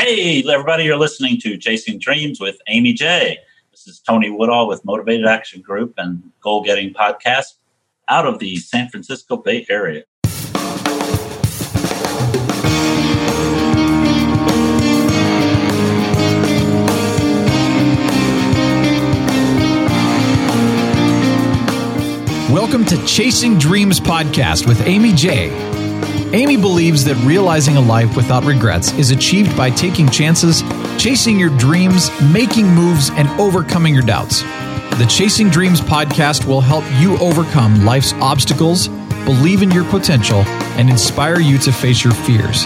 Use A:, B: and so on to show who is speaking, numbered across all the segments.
A: Hey, everybody, you're listening to Chasing Dreams with Amy J. This is Tony Woodall with Motivated Action Group and Goal Getting Podcast out of the San Francisco Bay Area.
B: Welcome to Chasing Dreams Podcast with Amy J. Amy believes that realizing a life without regrets is achieved by taking chances, chasing your dreams, making moves, and overcoming your doubts. The Chasing Dreams podcast will help you overcome life's obstacles, believe in your potential, and inspire you to face your fears.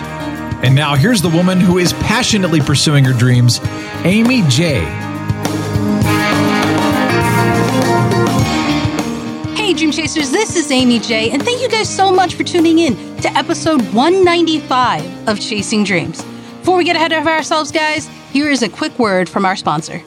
B: And now, here's the woman who is passionately pursuing her dreams, Amy J.
C: Hey, Dream Chasers, this is Amy J, and thank you guys so much for tuning in to episode 195 of Chasing Dreams. Before we get ahead of ourselves, guys, here is a quick word from our sponsor.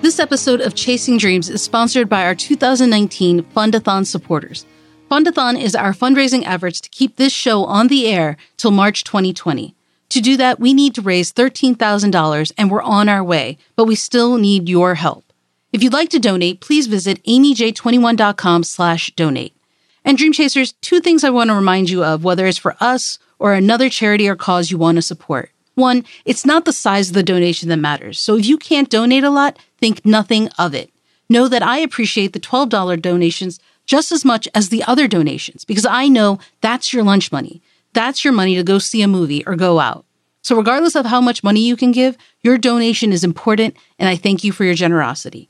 C: This episode of Chasing Dreams is sponsored by our 2019 Fundathon supporters. Fundathon is our fundraising efforts to keep this show on the air till March 2020. To do that, we need to raise $13,000 and we're on our way, but we still need your help. If you'd like to donate, please visit amyj21.com slash donate. And Dream Chasers, two things I want to remind you of, whether it's for us or another charity or cause you want to support. One, it's not the size of the donation that matters. So if you can't donate a lot, think nothing of it. Know that I appreciate the $12 donations just as much as the other donations because I know that's your lunch money. That's your money to go see a movie or go out. So regardless of how much money you can give, your donation is important and I thank you for your generosity.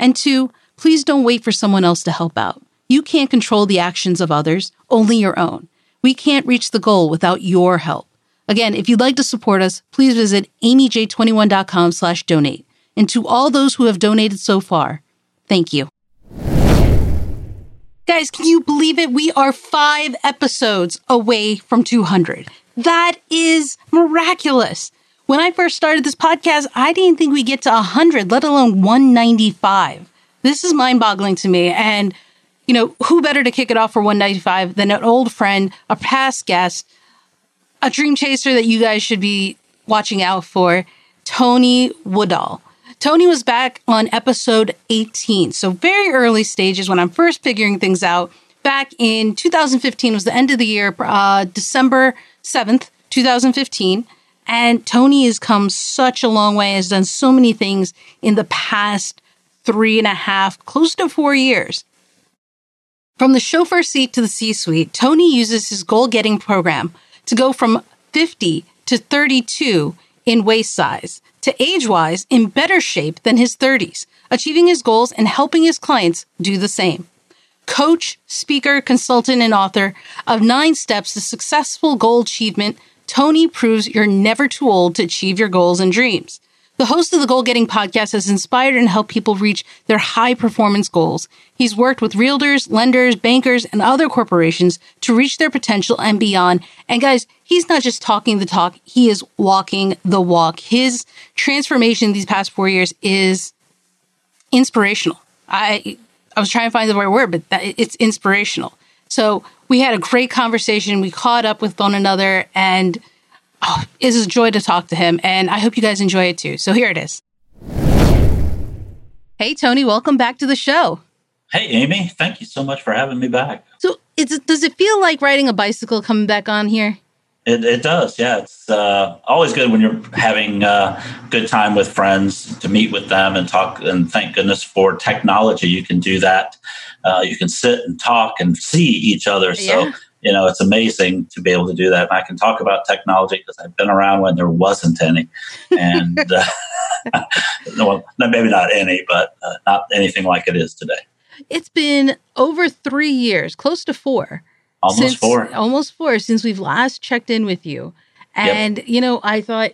C: And two, please don't wait for someone else to help out. You can't control the actions of others, only your own. We can't reach the goal without your help. Again, if you'd like to support us, please visit amyj21.com slash donate. And to all those who have donated so far, thank you. Guys, can you believe it? We are five episodes away from 200. That is miraculous. When I first started this podcast, I didn't think we'd get to 100, let alone 195. This is mind boggling to me. And, you know, who better to kick it off for 195 than an old friend, a past guest, a dream chaser that you guys should be watching out for, Tony Woodall. Tony was back on episode 18. So very early stages when I'm first figuring things out. Back in 2015 was the end of the year, uh, December 7th, 2015. And Tony has come such a long way, has done so many things in the past three and a half, close to four years. From the chauffeur seat to the C suite, Tony uses his goal getting program to go from 50 to 32 in waist size to age wise in better shape than his 30s, achieving his goals and helping his clients do the same. Coach, speaker, consultant, and author of Nine Steps to Successful Goal Achievement, Tony proves you're never too old to achieve your goals and dreams. The host of the Goal Getting podcast has inspired and helped people reach their high performance goals. He's worked with realtors, lenders, bankers, and other corporations to reach their potential and beyond. And guys, he's not just talking the talk, he is walking the walk. His transformation these past four years is inspirational. I, I was trying to find the right word, but that, it's inspirational. So we had a great conversation. We caught up with one another and oh, it's a joy to talk to him. And I hope you guys enjoy it too. So here it is. Hey, Tony, welcome back to the show.
A: Hey, Amy, thank you so much for having me back.
C: So, does it feel like riding a bicycle coming back on here?
A: It, it does, yeah. It's uh, always good when you're having a uh, good time with friends to meet with them and talk. And thank goodness for technology. You can do that. Uh, you can sit and talk and see each other. So, yeah. you know, it's amazing to be able to do that. And I can talk about technology because I've been around when there wasn't any. And uh, well, maybe not any, but uh, not anything like it is today.
C: It's been over three years, close to four
A: almost
C: since,
A: four
C: almost four since we've last checked in with you and yep. you know i thought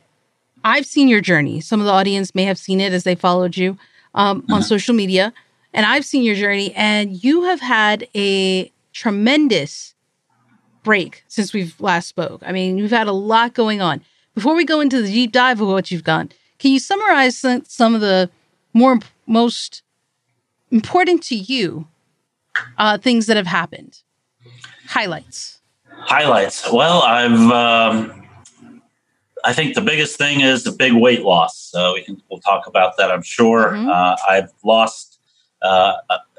C: i've seen your journey some of the audience may have seen it as they followed you um, uh-huh. on social media and i've seen your journey and you have had a tremendous break since we've last spoke i mean you've had a lot going on before we go into the deep dive of what you've done can you summarize some of the more most important to you uh, things that have happened highlights?
A: Highlights. Well, I've um, I think the biggest thing is the big weight loss. So we can we'll talk about that. I'm sure.
C: Mhm.
A: Uh, I've lost uh,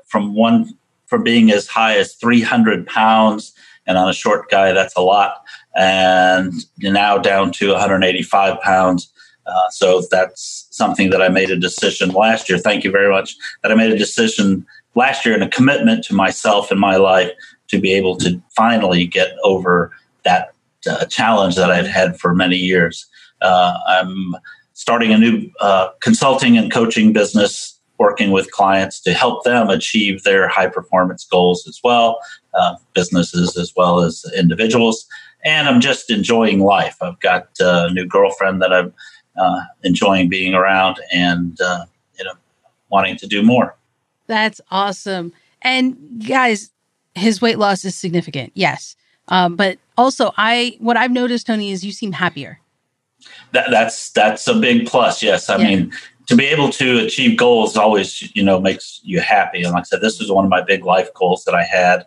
A: from one from being as high as 300 pounds, and on a short guy, that's a lot, and now down to 185 pounds. Uh, so that's something that I made a decision last year. Thank you very much. That I made a decision last year and a commitment to myself and my life to be able to finally get over that uh, challenge that I've had for many years. Uh, I'm starting a new uh, consulting and coaching business, working with clients to help them achieve their high performance goals as well, uh, businesses as well as individuals. And I'm just enjoying life. I've got a new girlfriend that I'm uh, enjoying being around, and uh, you know, wanting to do more.
C: That's awesome. And guys, his weight loss is significant. Yes. Um, but also I what I've noticed, Tony, is you seem happier.
A: that, that's that's a big plus. Yes, I
C: Yeah.
A: mean to be able to achieve goals always you know makes you happy. And like I said, this was one of my big life goals that I had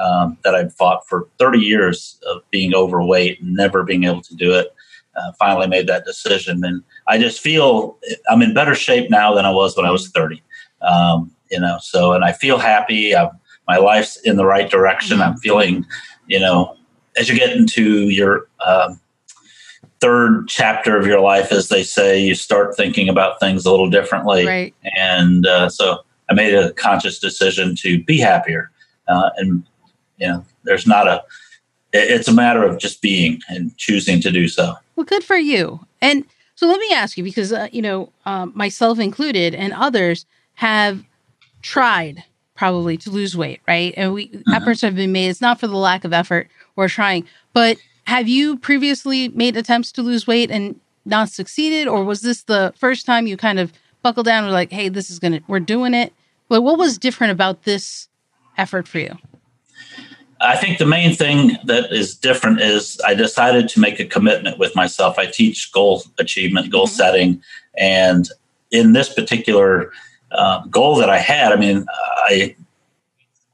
A: um, that I'd fought for 30 years of being overweight and never being able to do it. Uh, finally made that decision, and I just feel I'm in better shape now than I was when I was 30. Um, you know, so and I feel happy. i my life's in the right direction. I'm feeling, you know, as you get into your um, third chapter of your life, as they say, you start thinking about things a little differently.
C: Right.
A: And uh, so I made a conscious decision to be happier. Uh, and, you know, there's not a, it's a matter of just being and choosing to do so.
C: Well, good for you. And so let me ask you, because uh, you know, um, myself included, and others have tried probably to lose weight, right? And we efforts have been made. It's not for the lack of effort or trying, but have you previously made attempts to lose weight and not succeeded, or was this the first time you kind of buckled down and were like, "Hey, this is gonna, we're doing it"? But what was different about this effort for you?
A: I think the main thing that is different is I decided to make a commitment with myself. I teach goal achievement, goal
C: Mhm.
A: setting, and in this particular uh, goal that I had, I mean, I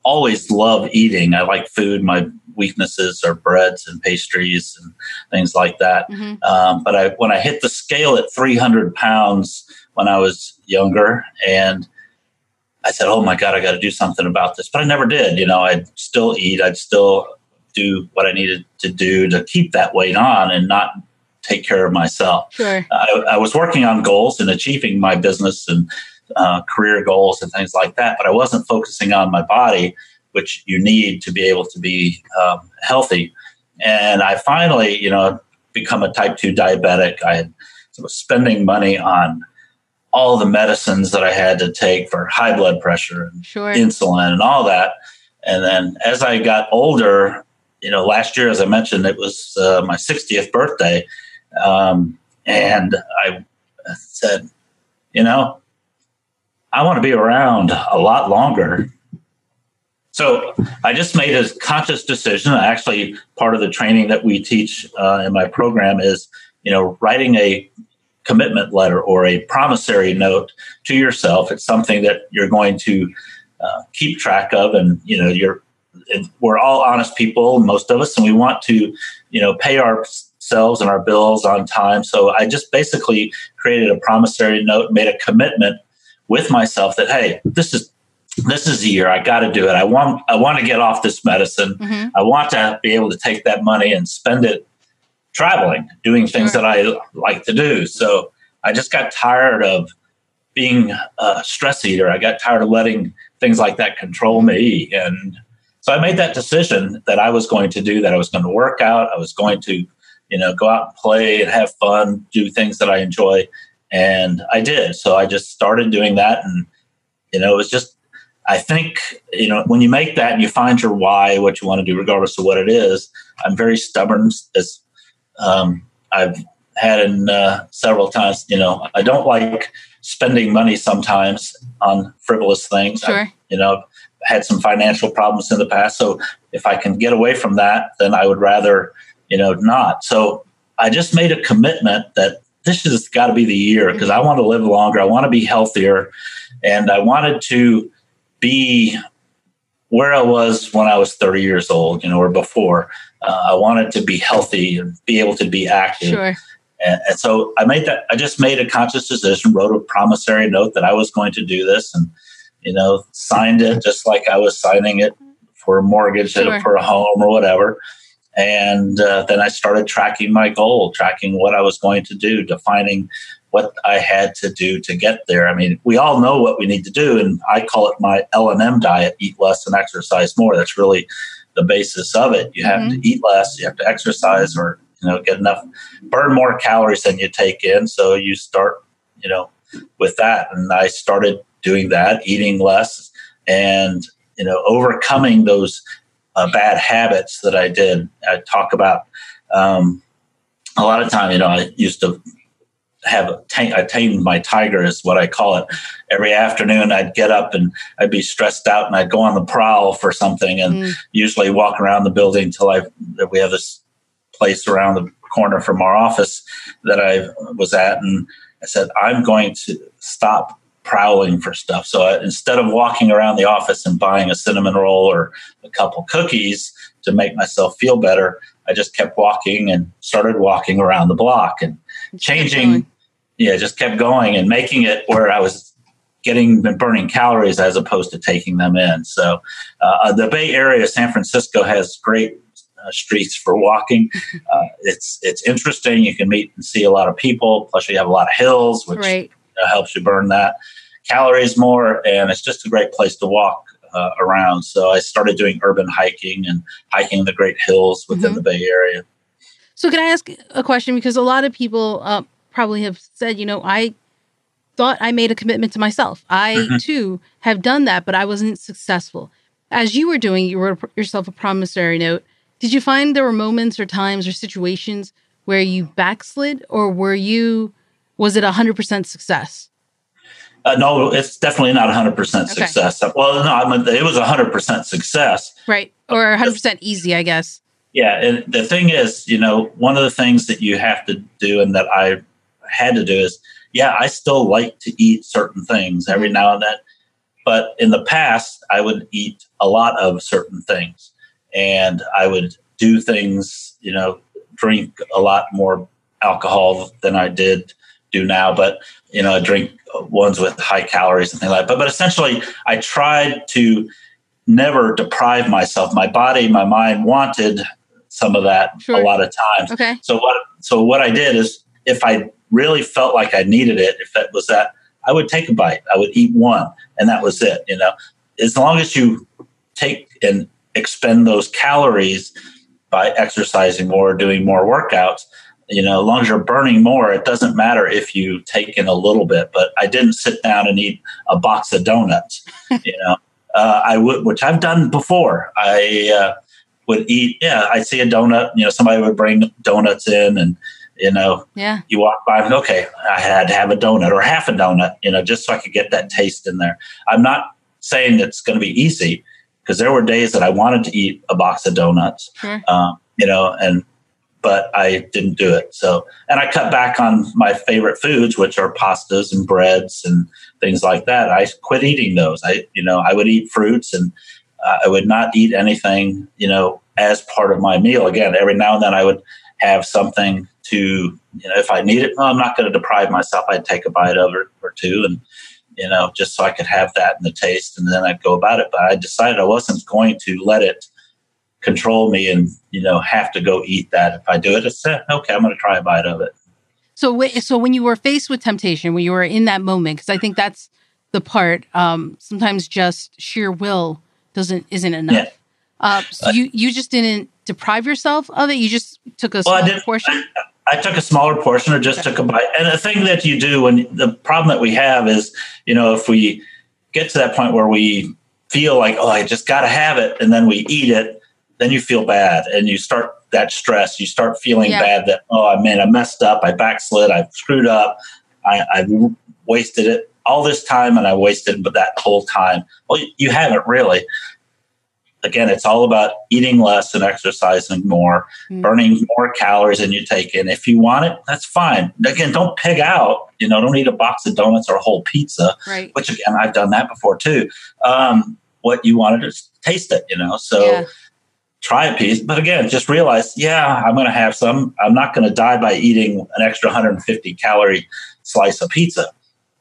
A: always love eating. I like food. My weaknesses are breads and pastries and things like that.
C: Mhm.
A: Um, but I, when I hit the scale at 300 pounds when I was younger, and I said, "Oh my God, I got to do something about this," but I never did. You know, I'd still eat. I'd still do what I needed to do to keep that weight on and not take care of myself.
C: Sure.
A: I, I was working on goals and achieving my business and uh, career goals and things like that, but I wasn't focusing on my body, which you need to be able to be um, healthy. And I finally, you know, become a type two diabetic. I had, was spending money on all the medicines that I had to take for high blood pressure and
C: Sure.
A: insulin and all that. And then as I got older, you know, last year, as I mentioned, it was uh, my 60th birthday. Um, and I said, you know, I want to be around a lot longer. So I just made a conscious decision. Actually, part of the training that we teach uh, in my program is, you know, writing a commitment letter or a promissory note to yourself. It's something that you're going to uh, keep track of, and you know, you're we're all honest people, most of us, and we want to, you know, pay ourselves and our bills on time. So I just basically created a promissory note, made a commitment with myself that hey, this is this is the year I got to do it. I want I want to get off this medicine.
C: Mhm.
A: I want to be able to take that money and spend it traveling, doing things
C: Sure.
A: that I like to do. So I just got tired of being a stress eater. I got tired of letting things like that control me. And so I made that decision that I was going to do that. I was going to work out. I was going to, you know, go out and play and have fun, do things that I enjoy. And I did. So I just started doing that. And, you know, it was just, I think, you know, when you make that and you find your why, what you want to do, regardless of what it is, I'm very stubborn as um, I've had in uh, several times. You know, I don't like spending money sometimes on frivolous things. I,
C: Sure.
A: you know, I've had some financial problems in the past. So if I can get away from that, then I would rather, you know, not. So I just made a commitment that this has got to be the year because I want to live longer. I want to be healthier. And I wanted to be where I was when I was 30 years old, you know, or before. Uh, I wanted to be healthy and be able to be active.
C: Sure.
A: And, and, so I made that. I just made a conscious decision, wrote a promissory note that I was going to do this, and you know, signed it just like I was signing it for a mortgage sure. for a home or whatever. And uh, then I started tracking my goal, tracking what I was going to do, defining what I had to do to get there. I mean, we all know what we need to do, and I call it my L and M diet: eat less and exercise more. That's really the basis of it. You have mm-hmm. to eat less, you have to exercise, or you know, get enough, burn more calories than you take in. So you start, you know, with that. And I started doing that, eating less, and you know, overcoming those uh, bad habits that I did. I talk about um, a lot of time. You know, I used to have a tank, I tamed my tiger is what I call it. Every afternoon I'd get up and I'd be stressed out and I'd go on the prowl for something and mm. usually walk around the building till I we have this place around the corner from our office that I was at. And I said, I'm going to stop prowling for stuff. So I, instead of walking around the office and buying a cinnamon roll or a couple cookies to make myself feel better, I just kept walking and started walking around the block and changing. Yeah, just kept going and making it where I was getting and burning calories as opposed to taking them in. So uh, the Bay Area, San Francisco, has great uh, streets for walking. Uh, it's it's interesting. You can meet and see a lot of people. Plus, you have a lot of hills, which right. Uh, helps you burn that calories more. And it's just a great place to walk uh, around. So I started doing urban hiking and hiking the great hills within mm-hmm. the Bay Area.
C: So, can I ask a question? Because a lot of people uh, probably have said, you know, I thought I made a commitment to myself. I mm-hmm. too have done that, but I wasn't successful. As you were doing, you wrote yourself a promissory note did you find there were moments or times or situations where you backslid or were you was it 100% success?
A: Uh, no, it's definitely not 100% success. Okay. Well, no, I mean, it was 100% success.
C: Right. Or 100% easy, I guess.
A: Yeah. And the thing is, you know, one of the things that you have to do and that I had to do is, yeah, I still like to eat certain things every now and then. But in the past, I would eat a lot of certain things and I would do things, you know, drink a lot more alcohol than I did do now, but you know, I drink ones with high calories and things like that. But but essentially I tried to never deprive myself. My body, my mind wanted some of that sure. a lot of times.
C: Okay.
A: So what so what I did is if I really felt like I needed it, if it was that, I would take a bite. I would eat one and that was it, you know. As long as you take and expend those calories by exercising more, doing more workouts. You know, as long as you're burning more, it doesn't matter if you take in a little bit. But I didn't sit down and eat a box of donuts. you know, uh, I would, which I've done before. I uh, would eat. Yeah, I'd see a donut. You know, somebody would bring donuts in, and you know,
C: yeah,
A: you walk by. And, okay, I had to have a donut or half a donut. You know, just so I could get that taste in there. I'm not saying it's going to be easy because there were days that I wanted to eat a box of donuts, sure. um, you know, and but I didn't do it. So, and I cut back on my favorite foods, which are pastas and breads and things like that. I quit eating those. I, you know, I would eat fruits and uh, I would not eat anything, you know, as part of my meal. Again, every now and then I would have something to, you know, if I need it, well, I'm not going to deprive myself. I'd take a bite of it or two and you know, just so I could have that in the taste and then I'd go about it. But I decided I wasn't going to let it control me and, you know, have to go eat that. If I do it, it's eh, okay, I'm going to try a bite of it.
C: So, so when you were faced with temptation, when you were in that moment, because I think that's the part, um, sometimes just sheer will doesn't, isn't enough. Yeah. Uh, so uh, you, you just didn't deprive yourself of it. You just took a well, small portion. I,
A: I took a smaller portion or just took a bite. And the thing that you do when the problem that we have is, you know, if we get to that point where we feel like, oh, I just got to have it, and then we eat it, then you feel bad and you start that stress. You start feeling yeah. bad that, oh, I mean, I messed up, I backslid, I screwed up, I, I wasted it all this time and I wasted but that whole time. Well, you haven't really again, it's all about eating less and exercising more, mm. burning more calories than you take in. If you want it, that's fine. Again, don't pig out. You know, don't eat a box of donuts or a whole pizza.
C: Right.
A: Which again, I've done that before too. Um, what you wanted to taste it. You know, so. Yeah. Try a piece. But again, just realize, yeah, I'm going to have some. I'm not going to die by eating an extra 150 calorie slice of pizza.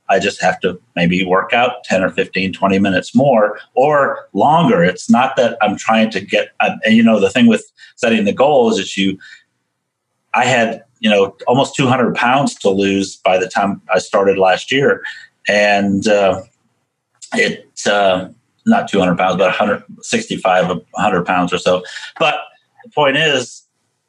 A: I just have to maybe work out 10 or 15, 20 minutes more or longer. It's not that I'm trying to get, and you know, the thing with setting the goals is you, I had, you know, almost 200 pounds to lose by the time I started last year. And uh, it, uh, not 200 pounds, but 165, 100 pounds or so. But the point is,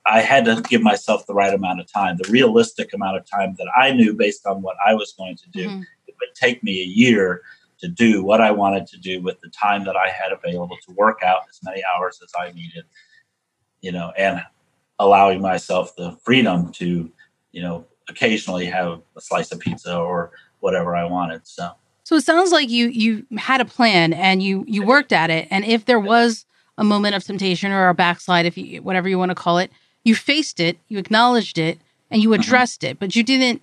A: I had to give myself the right amount of time, the realistic amount of time that I knew based on what I was going to do. Mm-hmm. It would take me a year to do what I wanted to do with the time that I had available to work out as many hours as I needed, you know, and allowing myself the freedom to, you know, occasionally have a slice of pizza or whatever I wanted. So
C: so it sounds like you you had a plan and you you worked at it. And if there was a moment of temptation or a backslide, if you whatever you want to call it, you faced it, you acknowledged it, and you mm-hmm. addressed it. But you didn't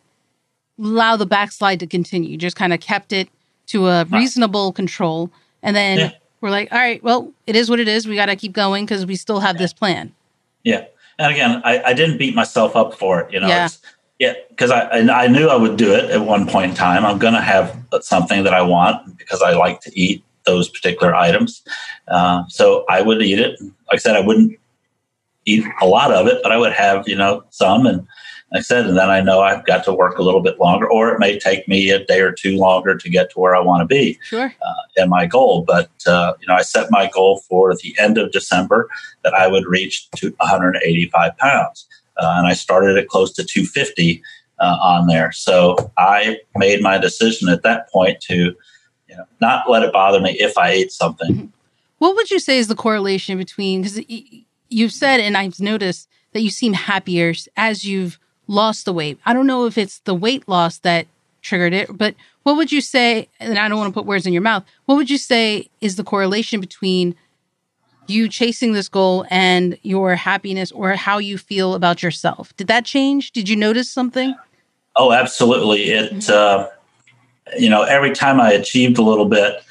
C: allow the backslide to continue. You just kind of kept it to a reasonable control. And then yeah. we're like, all right, well, it is what it is. We got to keep going because we still have yeah. this plan.
A: Yeah. And again, I, I, didn't beat myself up for it. You know, yeah. Yeah, because I I knew I would do it at one point in time. I'm going to have something that I want because I like to eat those particular items. Uh, so I would eat it. Like I said, I wouldn't eat a lot of it, but I would have you know some. And like I said, and then I know I've got to work a little bit longer, or it may take me a day or two longer to get to where I want to be.
C: Sure. Uh,
A: and my goal, but uh, you know, I set my goal for the end of December that I would reach to 185 pounds and I started at close to 250 uh, on there. So I made my decision at that point to, you know, not let it bother me if I ate something. Mm-hmm.
C: What would you say is the correlation between because you've said and I've noticed that you seem happier as you've lost the weight. I don't know if it's the weight loss that triggered it, but what would you say? And I don't want to put words in your mouth. What would you say is the correlation between you chasing this goal and your happiness or how you feel about yourself. Did that change? Did you notice something?
A: Oh, absolutely. It, mm-hmm. uh, you know, every time I achieved a little bit,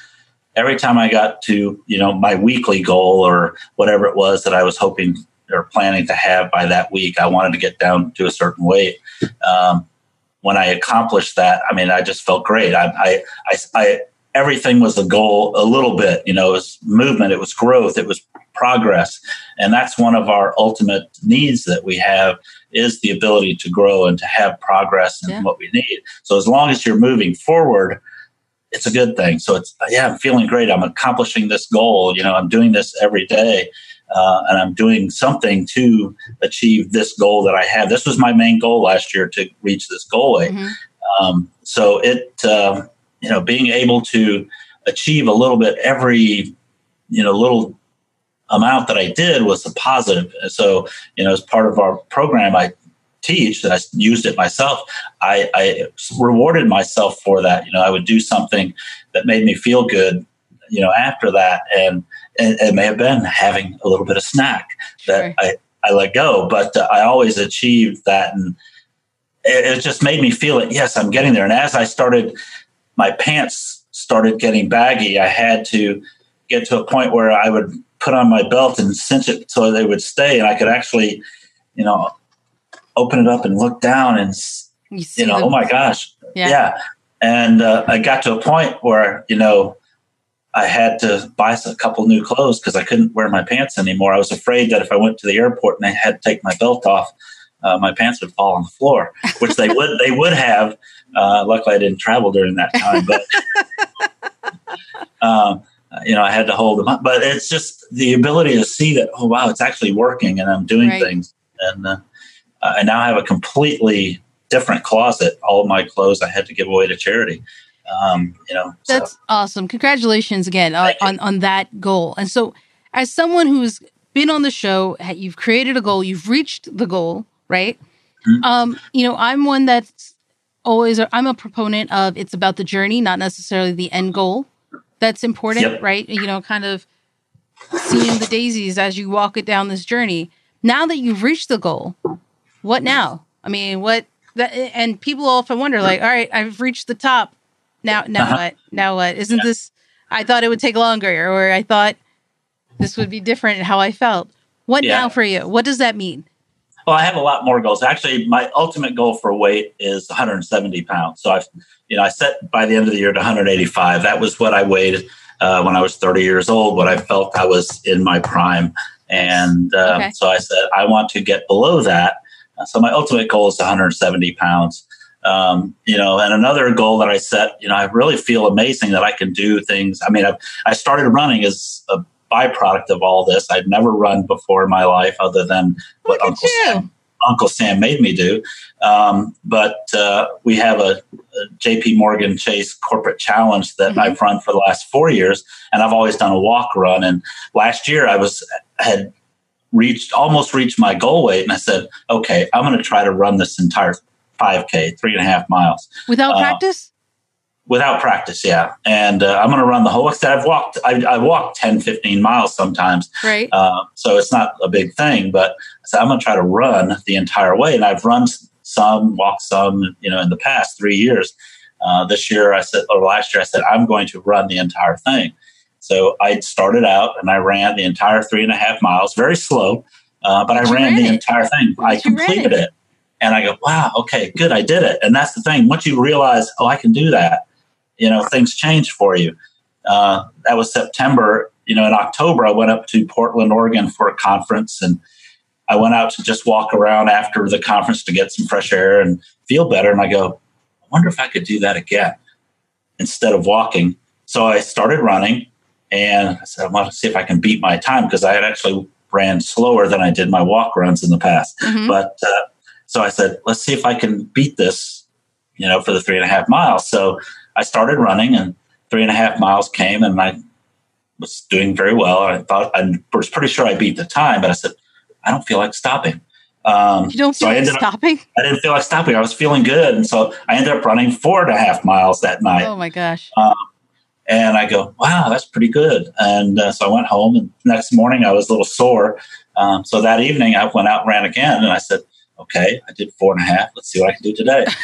A: every time I got to, you know, my weekly goal or whatever it was that I was hoping or planning to have by that week, I wanted to get down to a certain weight. Um, when I accomplished that, I mean, I just felt great. I, I, I, I everything was a goal a little bit you know it was movement it was growth it was progress. And that's one of our ultimate needs that we have is the ability to grow and to have progress in yeah. what we need. So as long as you're moving forward it's a good thing. So it's yeah i'm feeling great. I'm accomplishing this goal. You know i'm doing this every day uh, and i'm doing something to achieve this goal that i have this was my main goal last year to reach this goal. Mm-hmm. um, so it uh, you know, being able to achieve a little bit every, you know, little amount that I did was a positive. So, you know, as part of our program, I teach that I used it myself. I, I rewarded myself for that. You know, I would do something that made me feel good, you know, after that. And, and it may have been having a little bit of snack sure. that I, I let go, but uh, I always achieved that. And it, it just made me feel it. Yes, I'm getting there. And as I started my pants started getting baggy, I had to get to a point where I would put on my belt and cinch it so they would stay, and I could actually, you know, open it up and look down and you, you know, oh my gosh, yeah. yeah. And uh, I got to a point where you know I had to buy a couple new clothes because I couldn't wear my pants anymore. I was afraid that if I went to the airport and I had to take my belt off, uh, my pants would fall on the floor, which they would they would have uh, luckily, I didn't travel during that time, but um, you know, I had to hold them up. But it's just the ability to see that, oh wow, it's actually working, and I'm doing right. things, and uh, I now have a completely different closet. All of my clothes I had to give away to charity. Um, you know,
C: that's so. awesome. Congratulations again uh, on on that goal. And so, as someone who's been on the show, you've created a goal, you've reached the goal, right? Mm-hmm. Um, you know, I'm one that's always I'm a proponent of it's about the journey, not necessarily the end goal. That's important, yep. right? You know, kind of seeing the daisies as you walk it down this journey. Now that you've reached the goal, what now? I mean, what that and people often wonder like, all right, I've reached the top. Now now uh-huh. what? Now what? Isn't yeah. this I thought it would take longer or I thought this would be different how I felt. What yeah. now for you? What does that mean?
A: Well, I have a lot more goals. Actually, my ultimate goal for weight is 170 pounds. So I've, you know, I set by the end of the year to 185. That was what I weighed uh, when I was 30 years old. What I felt I was in my prime, and uh, okay. so I said I want to get below that. So my ultimate goal is 170 pounds. Um, you know, and another goal that I set, you know, I really feel amazing that I can do things. I mean, I've, I started running as a byproduct of all this. I'd never run before in my life other than what Uncle Sam, Uncle Sam made me do. Um, but uh, we have a, a, JP Morgan Chase corporate challenge that mm-hmm. I've run for the last four years, and I've always done a walk run. And last year I was had reached almost reached my goal weight, and I said, okay, I'm going to try to run this entire 5K, three and a half miles
C: without uh, practice
A: without practice yeah. And uh, i'm going to run the whole extent i've walked I, I walk 10 15 miles sometimes.
C: Right.
A: Uh, so it's not a big thing but so i'm going to try to run the entire way. And i've run some walked some you know in the past three years. Uh, this year i said or last year i said i'm going to run the entire thing. So i started out and i ran the entire three and a half miles very slow uh, but, i ran, ran the entire thing. I completed it. it. And I go, wow, okay, good, I did it. And that's the thing. Once you realize, oh, I can do that, you know things change for you. Uh, that was September. You know, in October, I went up to Portland, Oregon for a conference, and I went out to just walk around after the conference to get some fresh air and feel better. And I go, I wonder if I could do that again instead of walking. So I started running, and I said, I want to see if I can beat my time because I had actually ran slower than I did my walk runs in the past. Mm-hmm. But uh, so I said, let's see if I can beat this, you know, for the three and a half miles. So I started running, and three and a half miles came, and I was doing very well. I thought I was pretty sure I beat the time, but I said, I don't feel like stopping.
C: Um, you don't feel so like stopping? Up,
A: I didn't feel like stopping. I was feeling good. And so I ended up running four and a half miles that night.
C: Oh my gosh.
A: Um, and I go, wow, that's pretty good. And uh, so I went home, and next morning I was a little sore. Um, so that evening I went out and ran again, and I said, okay, I did four and a half. Let's see what I can do today.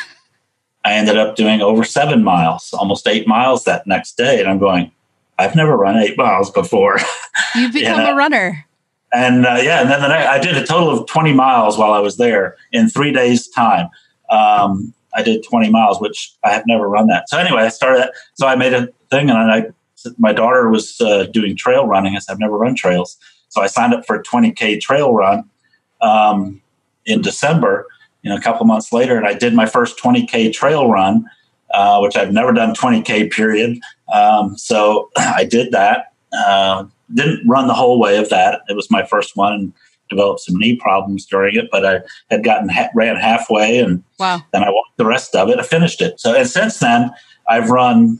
A: I ended up doing over seven miles, almost eight miles that next day. And I'm going, I've never run eight miles before.
C: You've become a runner.
A: And uh, yeah, and then the next, I did a total of 20 miles while I was there in three days' time. Um, I did 20 miles, which I have never run that. So anyway, I started. So I made a thing, and I, my daughter was uh, doing trail running. I said, I've never run trails. So I signed up for a 20K trail run um, in December you know, a couple months later, and I did my first 20K trail run, uh, which I've never done 20K period. Um, so I did that. Uh, didn't run the whole way of that. It was my first one and developed some knee problems during it, but I had gotten ha- ran halfway and
C: wow.
A: then I walked the rest of it. I finished it. So, and since then, I've run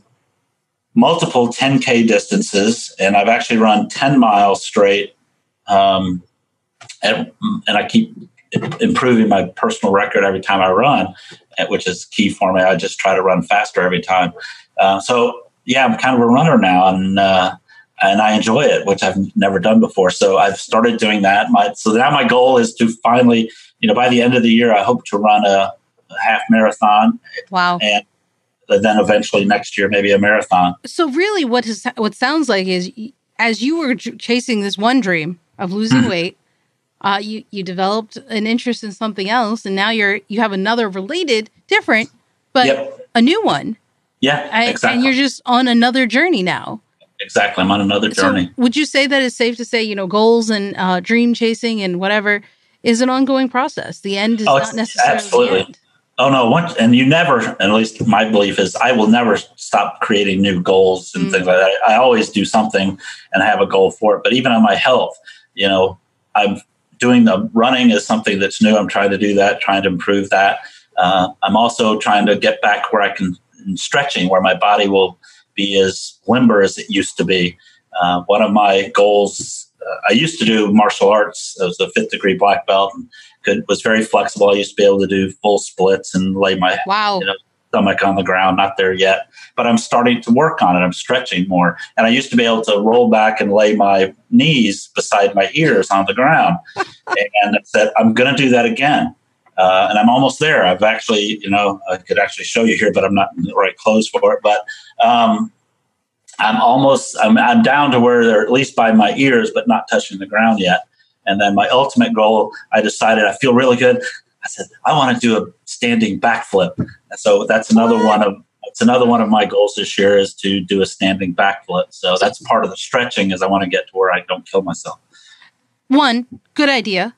A: multiple 10K distances and I've actually run 10 miles straight. Um, and, and I keep improving my personal record every time I run, eh, which is key for me. I just try to run faster every time. Uh, so yeah, I'm kind of a runner now, and uh, and I enjoy it, which I've never done before. So I've started doing that. My so now my goal is to finally, you know, by the end of the year, I hope to run a, a half marathon.
C: Wow.
A: And then eventually next year maybe a marathon.
C: So really, what is what sounds like is as you were chasing this one dream of losing mm-hmm. weight, uh, you you developed an interest in something else, and now you're you have another related, different, but yep. a new one.
A: Yeah, exactly.
C: And you're just on another journey now.
A: Exactly, I'm on another journey. So
C: would you say that it's safe to say, you know, goals and uh, dream chasing and whatever is an ongoing process? The end is oh, not necessarily absolutely.
A: Oh no! Once and you never, at least my belief is, I will never stop creating new goals and mm. things like that. I always do something and have a goal for it. But even on my health, you know, I'm doing the running is something that's new. I'm trying to do that, trying to improve that. Uh, I'm also trying to get back where I can stretching, where my body will be as limber as it used to be. Uh, one of my goals, uh, I used to do martial arts. I was a fifth degree black belt and could, was very flexible. I used to be able to do full splits and lay my
C: wow. You know,
A: stomach on the ground. Not there yet, but I'm starting to work on it. I'm stretching more. And I used to be able to roll back and lay my knees beside my ears on the ground. and I said, I'm going to do that again. Uh, and I'm almost there. I've actually, you know, I could actually show you here, but I'm not in the right clothes for it. But um, I'm almost, I'm, I'm down to where they're at least by my ears, but not touching the ground yet. And then my ultimate goal, I decided I feel really good. I said, I want to do a standing backflip. And so that's another one of it's another one of my goals this year is to do a standing backflip. So that's part of the stretching is I want to get to where I don't kill myself.
C: One, good idea.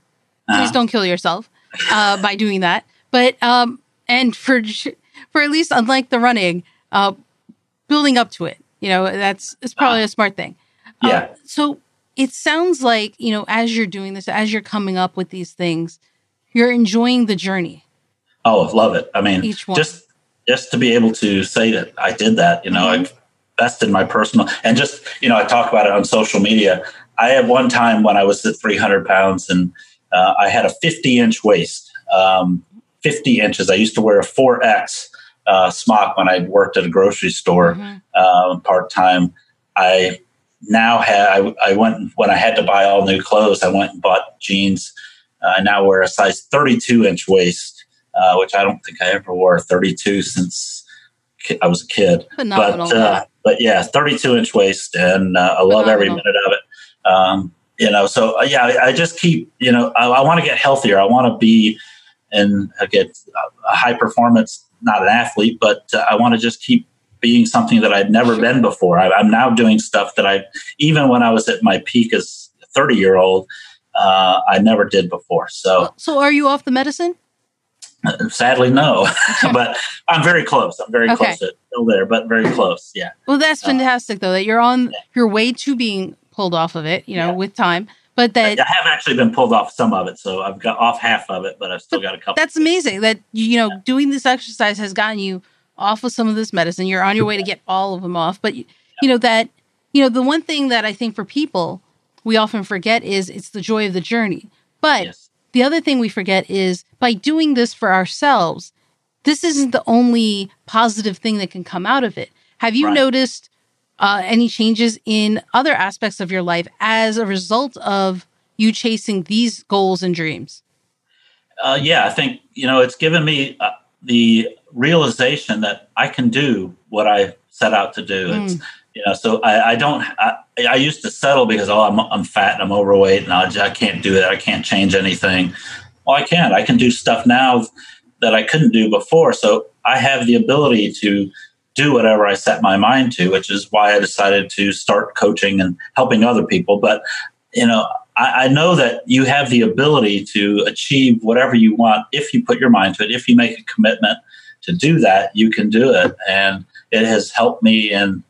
C: Please
A: Uh,
C: don't kill yourself uh, by doing that. But um, and for for at least unlike the running, uh, building up to it, you know, that's it's probably a smart thing.
A: Yeah.
C: so it sounds like you know, as you're doing this, as you're coming up with these things, you're enjoying the journey.
A: Oh, love it. I mean, just just to be able to say that I did that, you know,
C: Mhm.
A: I've invested my personal and just you know, I talk about it on social media. I had one time when I was at 300 pounds and uh, I had a 50 inch waist, um, 50 inches. I used to wear a 4X uh, smock when I worked at a grocery store
C: Mhm.
A: um, part time. I now had I, I went when I had to buy all new clothes. I went and bought jeans. Uh, I now wear a size 32 inch waist, uh, which I don't think I ever wore 32 since ki- I was a kid.
C: Phenomenal.
A: But uh, but yeah, 32 inch waist, and uh, I love every minute of it. Um, you know, so uh, yeah, I, I just keep you know I, I want to get healthier. I want to be and uh, get a high performance, not an athlete, but uh, I want to just keep being something that I've never
C: Sure.
A: been before. I, I'm now doing stuff that I, even when I was at my peak as a 30 year old, uh, I never did before. So
C: so are you off the medicine?
A: sadly, no, but I'm very close. I'm very
C: Okay.
A: close to still there, but very close. Yeah.
C: Well, that's
A: Uh,
C: fantastic though that you're on your way to being pulled off of it. You know,
A: Yeah.
C: with time, but that
A: I have actually been pulled off some of it. So I've got off half of it, but I've still got a couple.
C: that's amazing that you know doing this exercise has gotten you off of some of this medicine you're on your way to get all of them off but you know that you know the one thing that i think for people we often forget is it's the joy of the journey but
A: Yes.
C: the other thing we forget is by doing this for ourselves this isn't the only positive thing that can come out of it have you
A: Right.
C: noticed uh, any changes in other aspects of your life as a result of you chasing these goals and dreams
A: Uh, yeah, I think you know it's given me uh, the realization that I can do what I set out to do. It's you know, so I, I don't. I, I used to settle because oh, I'm I'm fat and I'm overweight and I, I can't do that. I can't change anything. Well, I can. I can do stuff now that I couldn't do before. So I have the ability to do whatever I set my mind to, which is why I decided to start coaching and helping other people. But you know, I, I know that you have the ability to achieve whatever you want if you put your mind to it. If you make a commitment to do that, you can do it, and it has helped me in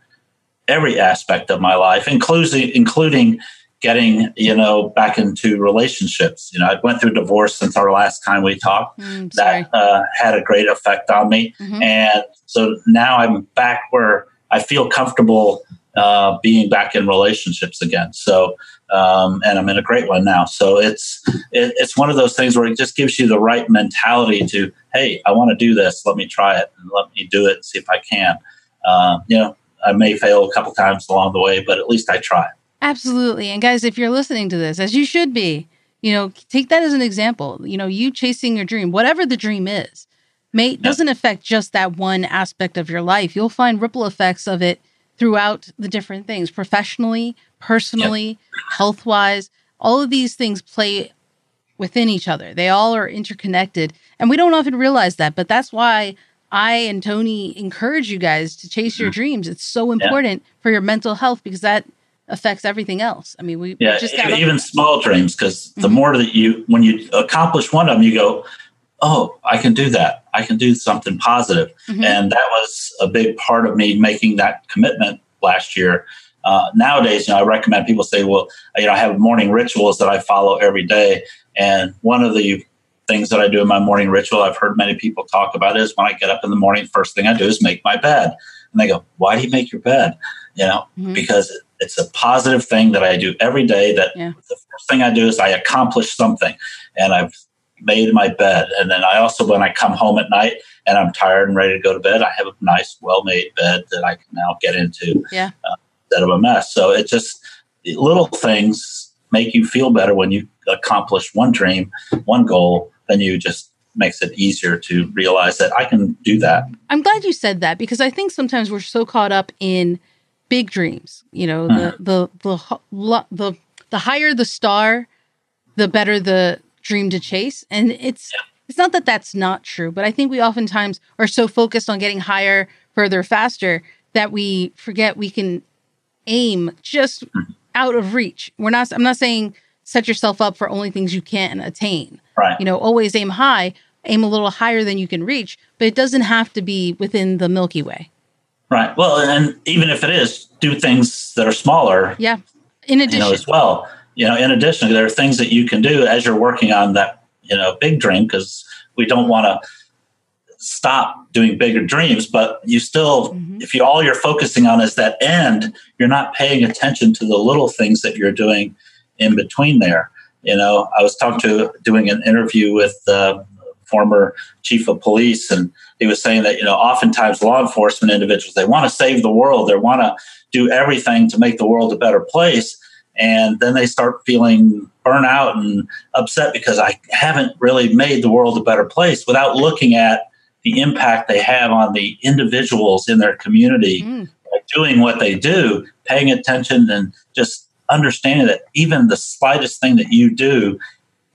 A: every aspect of my life, including including getting you know back into relationships. You know, I went through divorce since our last time we talked.
C: Mm,
A: That uh, had a great effect on me,
C: Mhm.
A: and so now I'm back where I feel comfortable uh, being back in relationships again. So, um, and I'm in a great one now. So it's it, it's one of those things where it just gives you the right mentality to, hey, I want to do this. Let me try it and let me do it and see if I can. Uh, you know, I may fail a couple times along the way, but at least I try.
C: Absolutely. And guys, if you're listening to this, as you should be, you know, take that as an example. You know, you chasing your dream, whatever the dream is, may doesn't affect just that one aspect of your life. You'll find ripple effects of it throughout the different things, professionally, personally, health wise. All of these things play within each other. They all are interconnected. And we don't often realize that, but that's why I and Tony encourage you guys to chase your dreams. It's so important for your mental health because that affects everything else. I mean, we, we
A: Yeah,
C: just
A: even,
C: got
A: even small dreams, because the
C: Mhm.
A: more that you, when you accomplish one of them, you go, oh, I can do that. I can do something positive.
C: Mhm.
A: And that was a big part of me making that commitment last year. Uh, nowadays, you know, I recommend people say, well, you know, I have morning rituals that I follow every day. And one of the things that I do in my morning ritual, I've heard many people talk about is when I get up in the morning, first thing I do is make my bed. And they go, why do you make your bed? You know,
C: Mhm.
A: because it's a positive thing that I do every day that
C: Yeah.
A: the first thing I do is I accomplish something and I've made my bed. And then I also, when I come home at night and I'm tired and ready to go to bed, I have a nice, well made bed that I can now get into
C: Yeah.
A: uh, instead of a mess. So it just, little things make you feel better when you accomplish one dream, one goal, then you just makes it easier to realize that I can do that.
C: I'm glad you said that because I think sometimes we're so caught up in big dreams. You know, the mm-hmm. the the the the higher the star, the better the dream to chase. And it's
A: Yeah.
C: it's not that that's not true, but I think we oftentimes are so focused on getting higher, further, faster that we forget we can aim just mm-hmm. out of reach. We're not I'm not saying set yourself up for only things you can't attain.
A: Right.
C: You know, always aim high, aim a little higher than you can reach, but it doesn't have to be within the Milky Way.
A: Right. Well, and even if it is, do things that are smaller,
C: Yeah. In
A: you
C: addition,
A: know, as well. You know, in addition, there are things that you can do as you're working on that, you know, big dream because we don't want to stop doing bigger dreams, but you still,
C: Mhm.
A: if you all you're focusing on is that end, you're not paying attention to the little things that you're doing in between there. You know, I was talking to doing an interview with the former chief of police, and he was saying that you know, oftentimes law enforcement individuals they want to save the world, they want to do everything to make the world a better place, and then they start feeling burnout and upset because I haven't really made the world a better place without looking at the impact they have on the individuals in their community
C: Mm.
A: by doing what they do, paying attention and just understanding that even the slightest thing that you do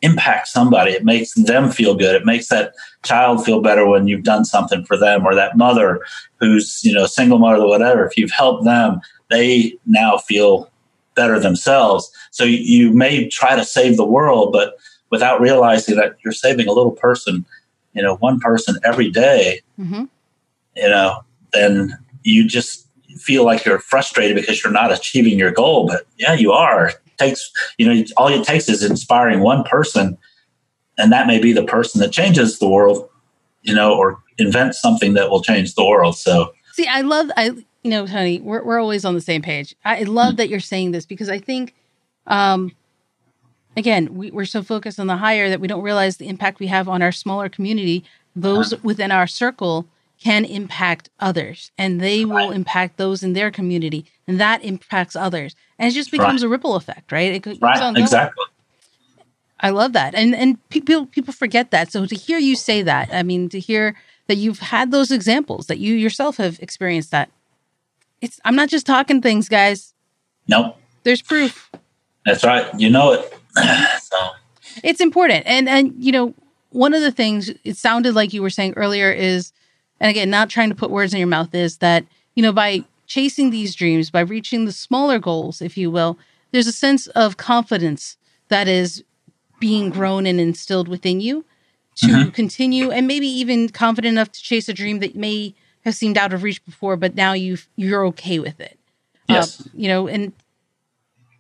A: impacts somebody. It makes them feel good. It makes that child feel better when you've done something for them or that mother who's, you know, a single mother or whatever. If you've helped them, they now feel better themselves. So you, may try to save the world, but without realizing that you're saving a little person, you know, one person every day,
C: hmm
A: you know, then you just feel like you're frustrated because you're not achieving your goal. But yeah, you are. It takes, you know, all it takes is inspiring one person, and that may be the person that changes the world, you know, or invents something that will change the world. So
C: See, I love I you know, honey, we're we're always on the same page. I love that you're saying this because I think um again, we, we're so focused on the higher that we don't realize the impact we have on our smaller community. Those within our circle can impact others and they will impact those in their community and that impacts others. And it just becomes a ripple effect, right? It goes
A: right,
C: on
A: exactly.
C: I love that. And and people people forget that. So to hear you say that, I mean to hear that you've had those examples that you yourself have experienced that. It's I'm not just talking things, guys.
A: Nope,
C: There's proof.
A: that's right. You know it. so
C: It's important. And and you know, one of the things it sounded like you were saying earlier is and again, not trying to put words in your mouth is that, you know, by chasing these dreams, by reaching the smaller goals, if you will, there's a sense of confidence that is being grown and instilled within you to continue and maybe even confident enough to chase a dream that may have seemed out of reach before, but now you you're okay with it.
A: yes,
C: Uh, you know, and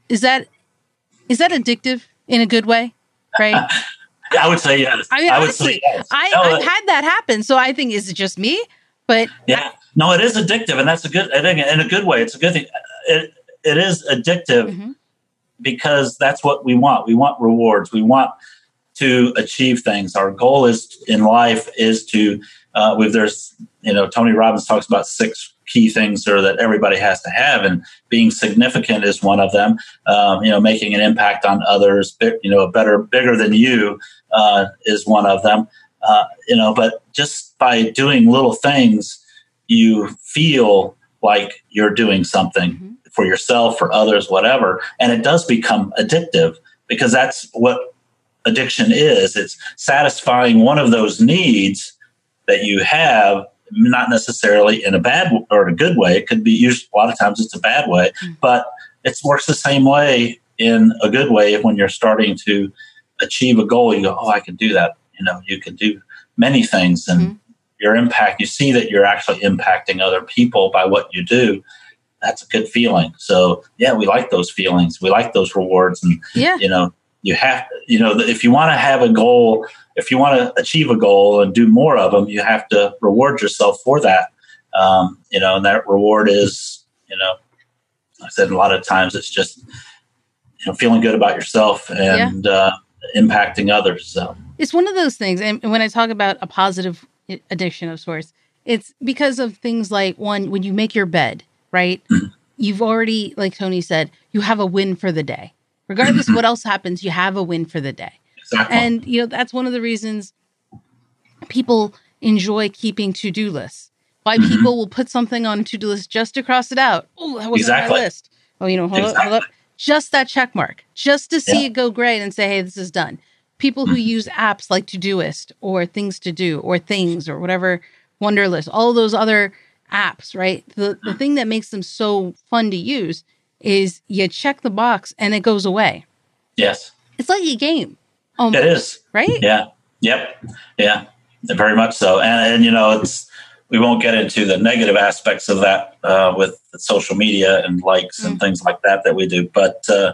C: is that is that addictive in a good way? Right?
A: I would say yes.
C: I mean,
A: would
C: honestly,
A: say yes.
C: I,
A: No,
C: I've had that happen. So I think is it just me? But
A: Yeah, no, it is addictive, and that's a good. I think in a good way, it's a good thing. It it is addictive
C: Mhm.
A: because that's what we want. We want rewards. We want to achieve things. Our goal is in life is to. Uh, with there's you know Tony Robbins talks about six key things or that everybody has to have, and being significant is one of them. Um, you know, making an impact on others. You know, a better, bigger than you uh, is one of them. Uh, you know, but just by doing little things, you feel like you're doing something
C: Mhm.
A: for yourself, for others, whatever. And it does become addictive because that's what addiction is. It's satisfying one of those needs that you have, not necessarily in a bad or a good way. It could be used a lot of times it's a bad way,
C: Mhm.
A: but it works the same way in a good way when you're starting to achieve a goal. You go, oh, I can do that. You know, you can do many things and
C: Mhm.
A: your impact, you see that you're actually impacting other people by what you do. That's a good feeling. So yeah, we like those feelings. We like those rewards. And
C: yeah,
A: you know, you have, you know, if you want to have a goal, if you want to achieve a goal and do more of them, you have to reward yourself for that. Um, you know, and that reward is, you know, I said a lot of times it's just, you know, feeling good about yourself and uh, impacting others. So
C: it's one of those things. And when I talk about a positive addiction of sorts, it's because of things like one, when you make your bed, right? Mm-hmm. You've already, like Tony said, you have a win for the day. Regardless of what else happens, you have a win for the day.
A: exactly.
C: And you know that's one of the reasons people enjoy keeping to-do lists. Why mm-hmm. people will put something on a to-do list just to cross it out. Oh, that was on
A: Exactly.
C: my list. Oh, you know, hold up, hold up. Just that check mark, just to see
A: Yeah.
C: it go great and say, hey, this is done. People who mm-hmm. use apps like Todoist or Things to Do or Things or whatever, Wunderlist, all those other apps, right? The, the thing that makes them so fun to use is you check the box and it goes away.
A: Yes,
C: It's like a game, almost,
A: it is.
C: right?
A: Yeah. Yep. Yeah. Very much so. And, and you know, it's we won't get into the negative aspects of that uh, with social media and likes and things like that that we do. But uh,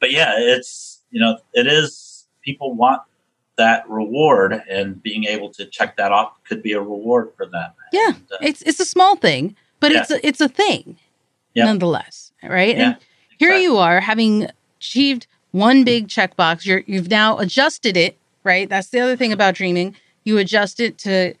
A: but yeah, it's you know, it is people want that reward, and being able to check that off could be a reward for them.
C: Yeah,
A: And, uh,
C: it's it's a small thing, but
A: Yeah.
C: it's a, it's a thing
A: Yep.
C: nonetheless, right?
A: Yeah,
C: and here
A: exactly.
C: you are having achieved one big checkbox. You're you've now adjusted it, right? That's the other thing about dreaming. You adjust it to.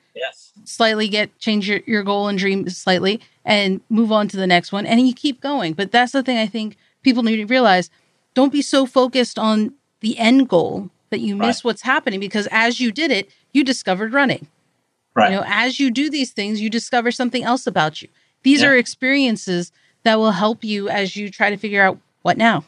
C: Slightly get change your, your goal and dream slightly and move on to the next one and you keep going. But that's the thing I think people need to realize. Don't be so focused on the end goal that you miss
A: Right.
C: what's happening because as you did it, you discovered running.
A: Right.
C: You know, as you do these things, you discover something else about you. These
A: Yeah.
C: are experiences that will help you as you try to figure out what now.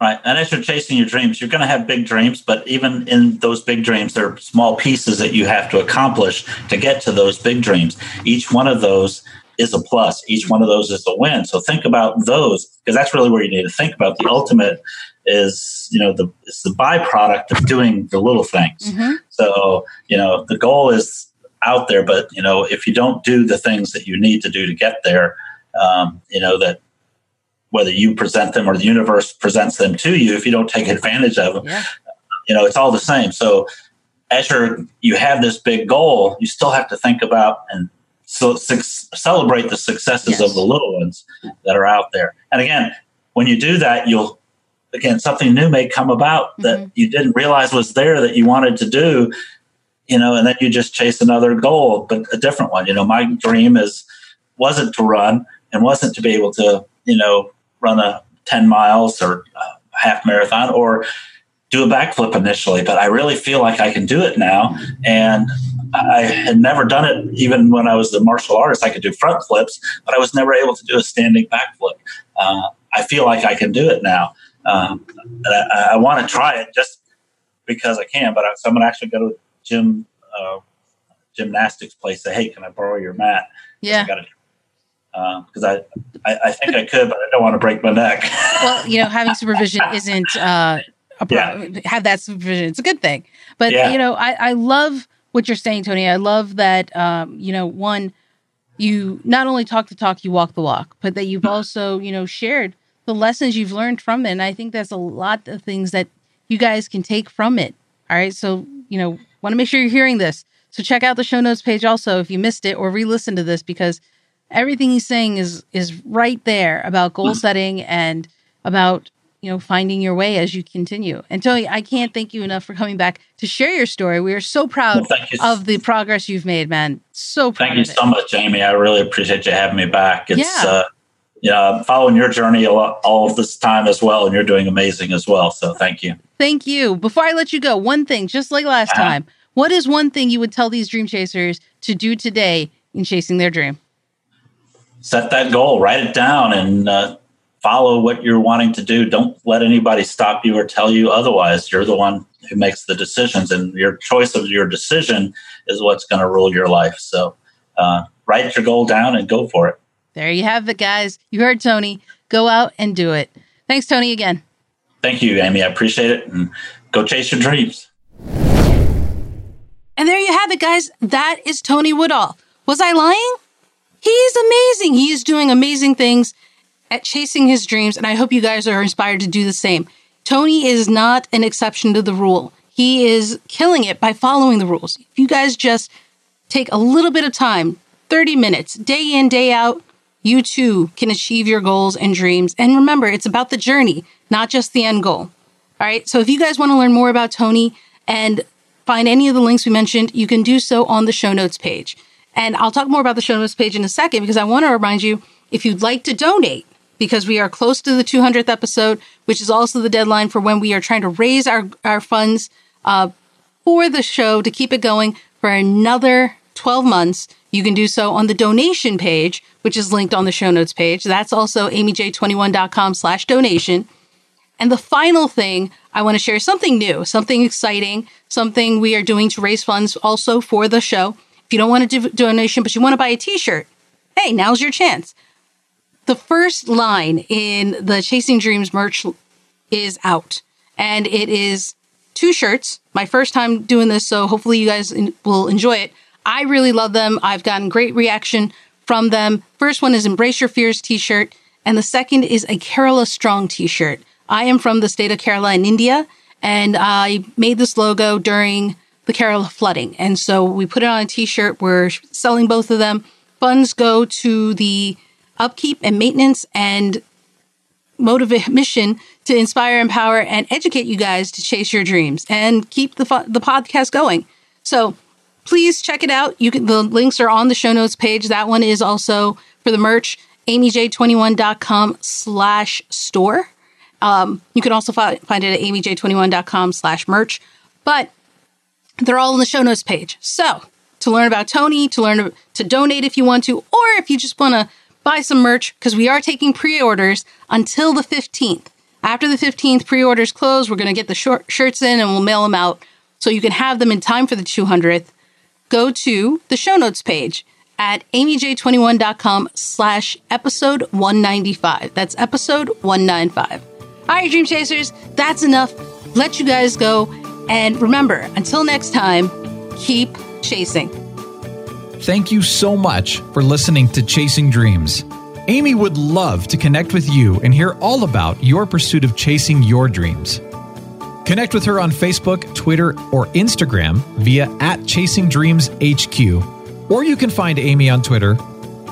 A: Right. And as you're chasing your dreams, you're going to have big dreams, but even in those big dreams, there are small pieces that you have to accomplish to get to those big dreams. Each one of those is a plus. Each one of those is a win. So think about those because that's really where you need to think about. The ultimate is, you know, the it's the byproduct of doing the little things. So, you know, the goal is out there, but you know, if you don't do the things that you need to do to get there, um, you know, that whether you present them or the universe presents them to you, if you don't take advantage of them,
C: Yeah.
A: you know, it's all the same. So as you're, you have this big goal, you still have to think about and so suc celebrate the successes
C: Yes.
A: of the little ones that are out there. And again, when you do that, you'll, again, something new may come about that mm-hmm. you didn't realize was there that you wanted to do, you know, and then you just chase another goal, but a different one. You know, my dream is, wasn't to run and wasn't to be able to, you know, run a 10 miles or a half marathon or do a backflip initially, but I really feel like I can do it now. And I had never done it even when I was the martial artist. I could do front flips, but I was never able to do a standing backflip. Uh, I feel like I can do it now. Um, I, I want to try it just because I can, but I, so I'm going to actually go to a gym, uh, gymnastics place, say, hey, can I borrow your mat?
C: Yeah.
A: I got because I, I, I think I could, but I don't want to break my neck.
C: Well, you know, having supervision isn't uh, a problem. Have that supervision; it's a good thing. But
A: Yeah.
C: you know, I, I love what you're saying, Tony. I love that. Um, you know, one, you not only talk the talk, you walk the walk, but that you've also, you know, shared the lessons you've learned from it. And I think that's a lot of things that you guys can take from it. All right, so you know, want to make sure you're hearing this. So check out the show notes page also if you missed it or re-listen to this because everything he's saying is is right there about goal setting and about you know finding your way as you continue. And Tony, I can't thank you enough for coming back to share your story. We are so proud
A: Well,
C: of the progress you've made, man. So proud
A: Thank you so much, Aimee. I really appreciate you having me back. It's,
C: Yeah.
A: uh, you following your journey a lot, all of this time as well, and you're doing amazing as well. So thank you.
C: Thank you. Before I let you go, one thing, just like last
A: Uh-huh.
C: time, what is one thing you would tell these dream chasers to do today in chasing their dream?
A: Set that goal, write it down, and uh, follow what you're wanting to do. Don't let anybody stop you or tell you otherwise. You're the one who makes the decisions, and your choice of your decision is what's going to rule your life. So uh, write your goal down and go for it.
C: There you have it, guys. You heard Tony. Go out and do it. Thanks, Tony, again.
A: Thank you, Aimee. I appreciate it, and go chase your dreams.
C: And there you have it, guys. That is Tony Woodall. Was I lying? He's amazing. He is doing amazing things at chasing his dreams, and I hope you guys are inspired to do the same. Tony is not an exception to the rule. He is killing it by following the rules. If you guys just take a little bit of time, 30 minutes, day in, day out, you too can achieve your goals and dreams. And remember, it's about the journey, not just the end goal. All right. So if you guys want to learn more about Tony and find any of the links we mentioned, you can do so on the show notes page. And I'll talk more about the show notes page in a second because I want to remind you if you'd like to donate, because we are close to the 200th episode, which is also the deadline for when we are trying to raise our, our funds uh, for the show to keep it going for another 12 months. You can do so on the donation page, which is linked on the show notes page. That's also aimeej21.com slash donation. And the final thing I want to share is something new, something exciting, something we are doing to raise funds also for the show. If you don't want to do a donation, but you want to buy a t-shirt, hey, now's your chance. The first line in the Chasing Dreams merch is out and it is two shirts. My first time doing this, so hopefully you guys will enjoy it. I really love them. I've gotten great reaction from them. First one is Embrace Your Fears t-shirt and the second is a Kerala Strong t-shirt. I am from the state of Kerala in India and I made this logo during the Kerala flooding. And so we put it on a t-shirt. We're selling both of them. Funds go to the upkeep and maintenance and motivate mission to inspire, empower, and educate you guys to chase your dreams and keep the the podcast going. So please check it out. You can the links are on the show notes page. That one is also for the merch. AimeeJ21.com slash store. Um, you can also fi- find it at aimeej21.com slash merch, but they're all in the show notes page. So to learn about Tony, to learn to donate if you want to, or if you just want to buy some merch, because we are taking pre-orders until the 15th. After the 15th, pre-orders close. We're going to get the short shirts in and we'll mail them out so you can have them in time for the 200th. Go to the show notes page at aimeej21.com slash episode 195. That's episode 195. All right, Dream Chasers, that's enough. Let you guys go. And remember, until next time, keep chasing.
B: Thank you so much for listening to Chasing Dreams. Aimee would love to connect with you and hear all about your pursuit of chasing your dreams. Connect with her on Facebook, Twitter, or Instagram via at Chasing Dreams HQ, or you can find Aimee on Twitter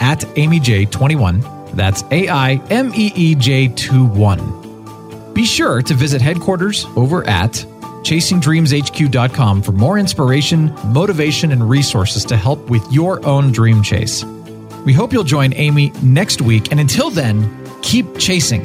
B: at AimeeJ21. That's A I M E E J 2 1. Be sure to visit headquarters over at chasingdreamshq.com for more inspiration, motivation, and resources to help with your own dream chase. We hope you'll join Aimee next week, and until then, keep chasing.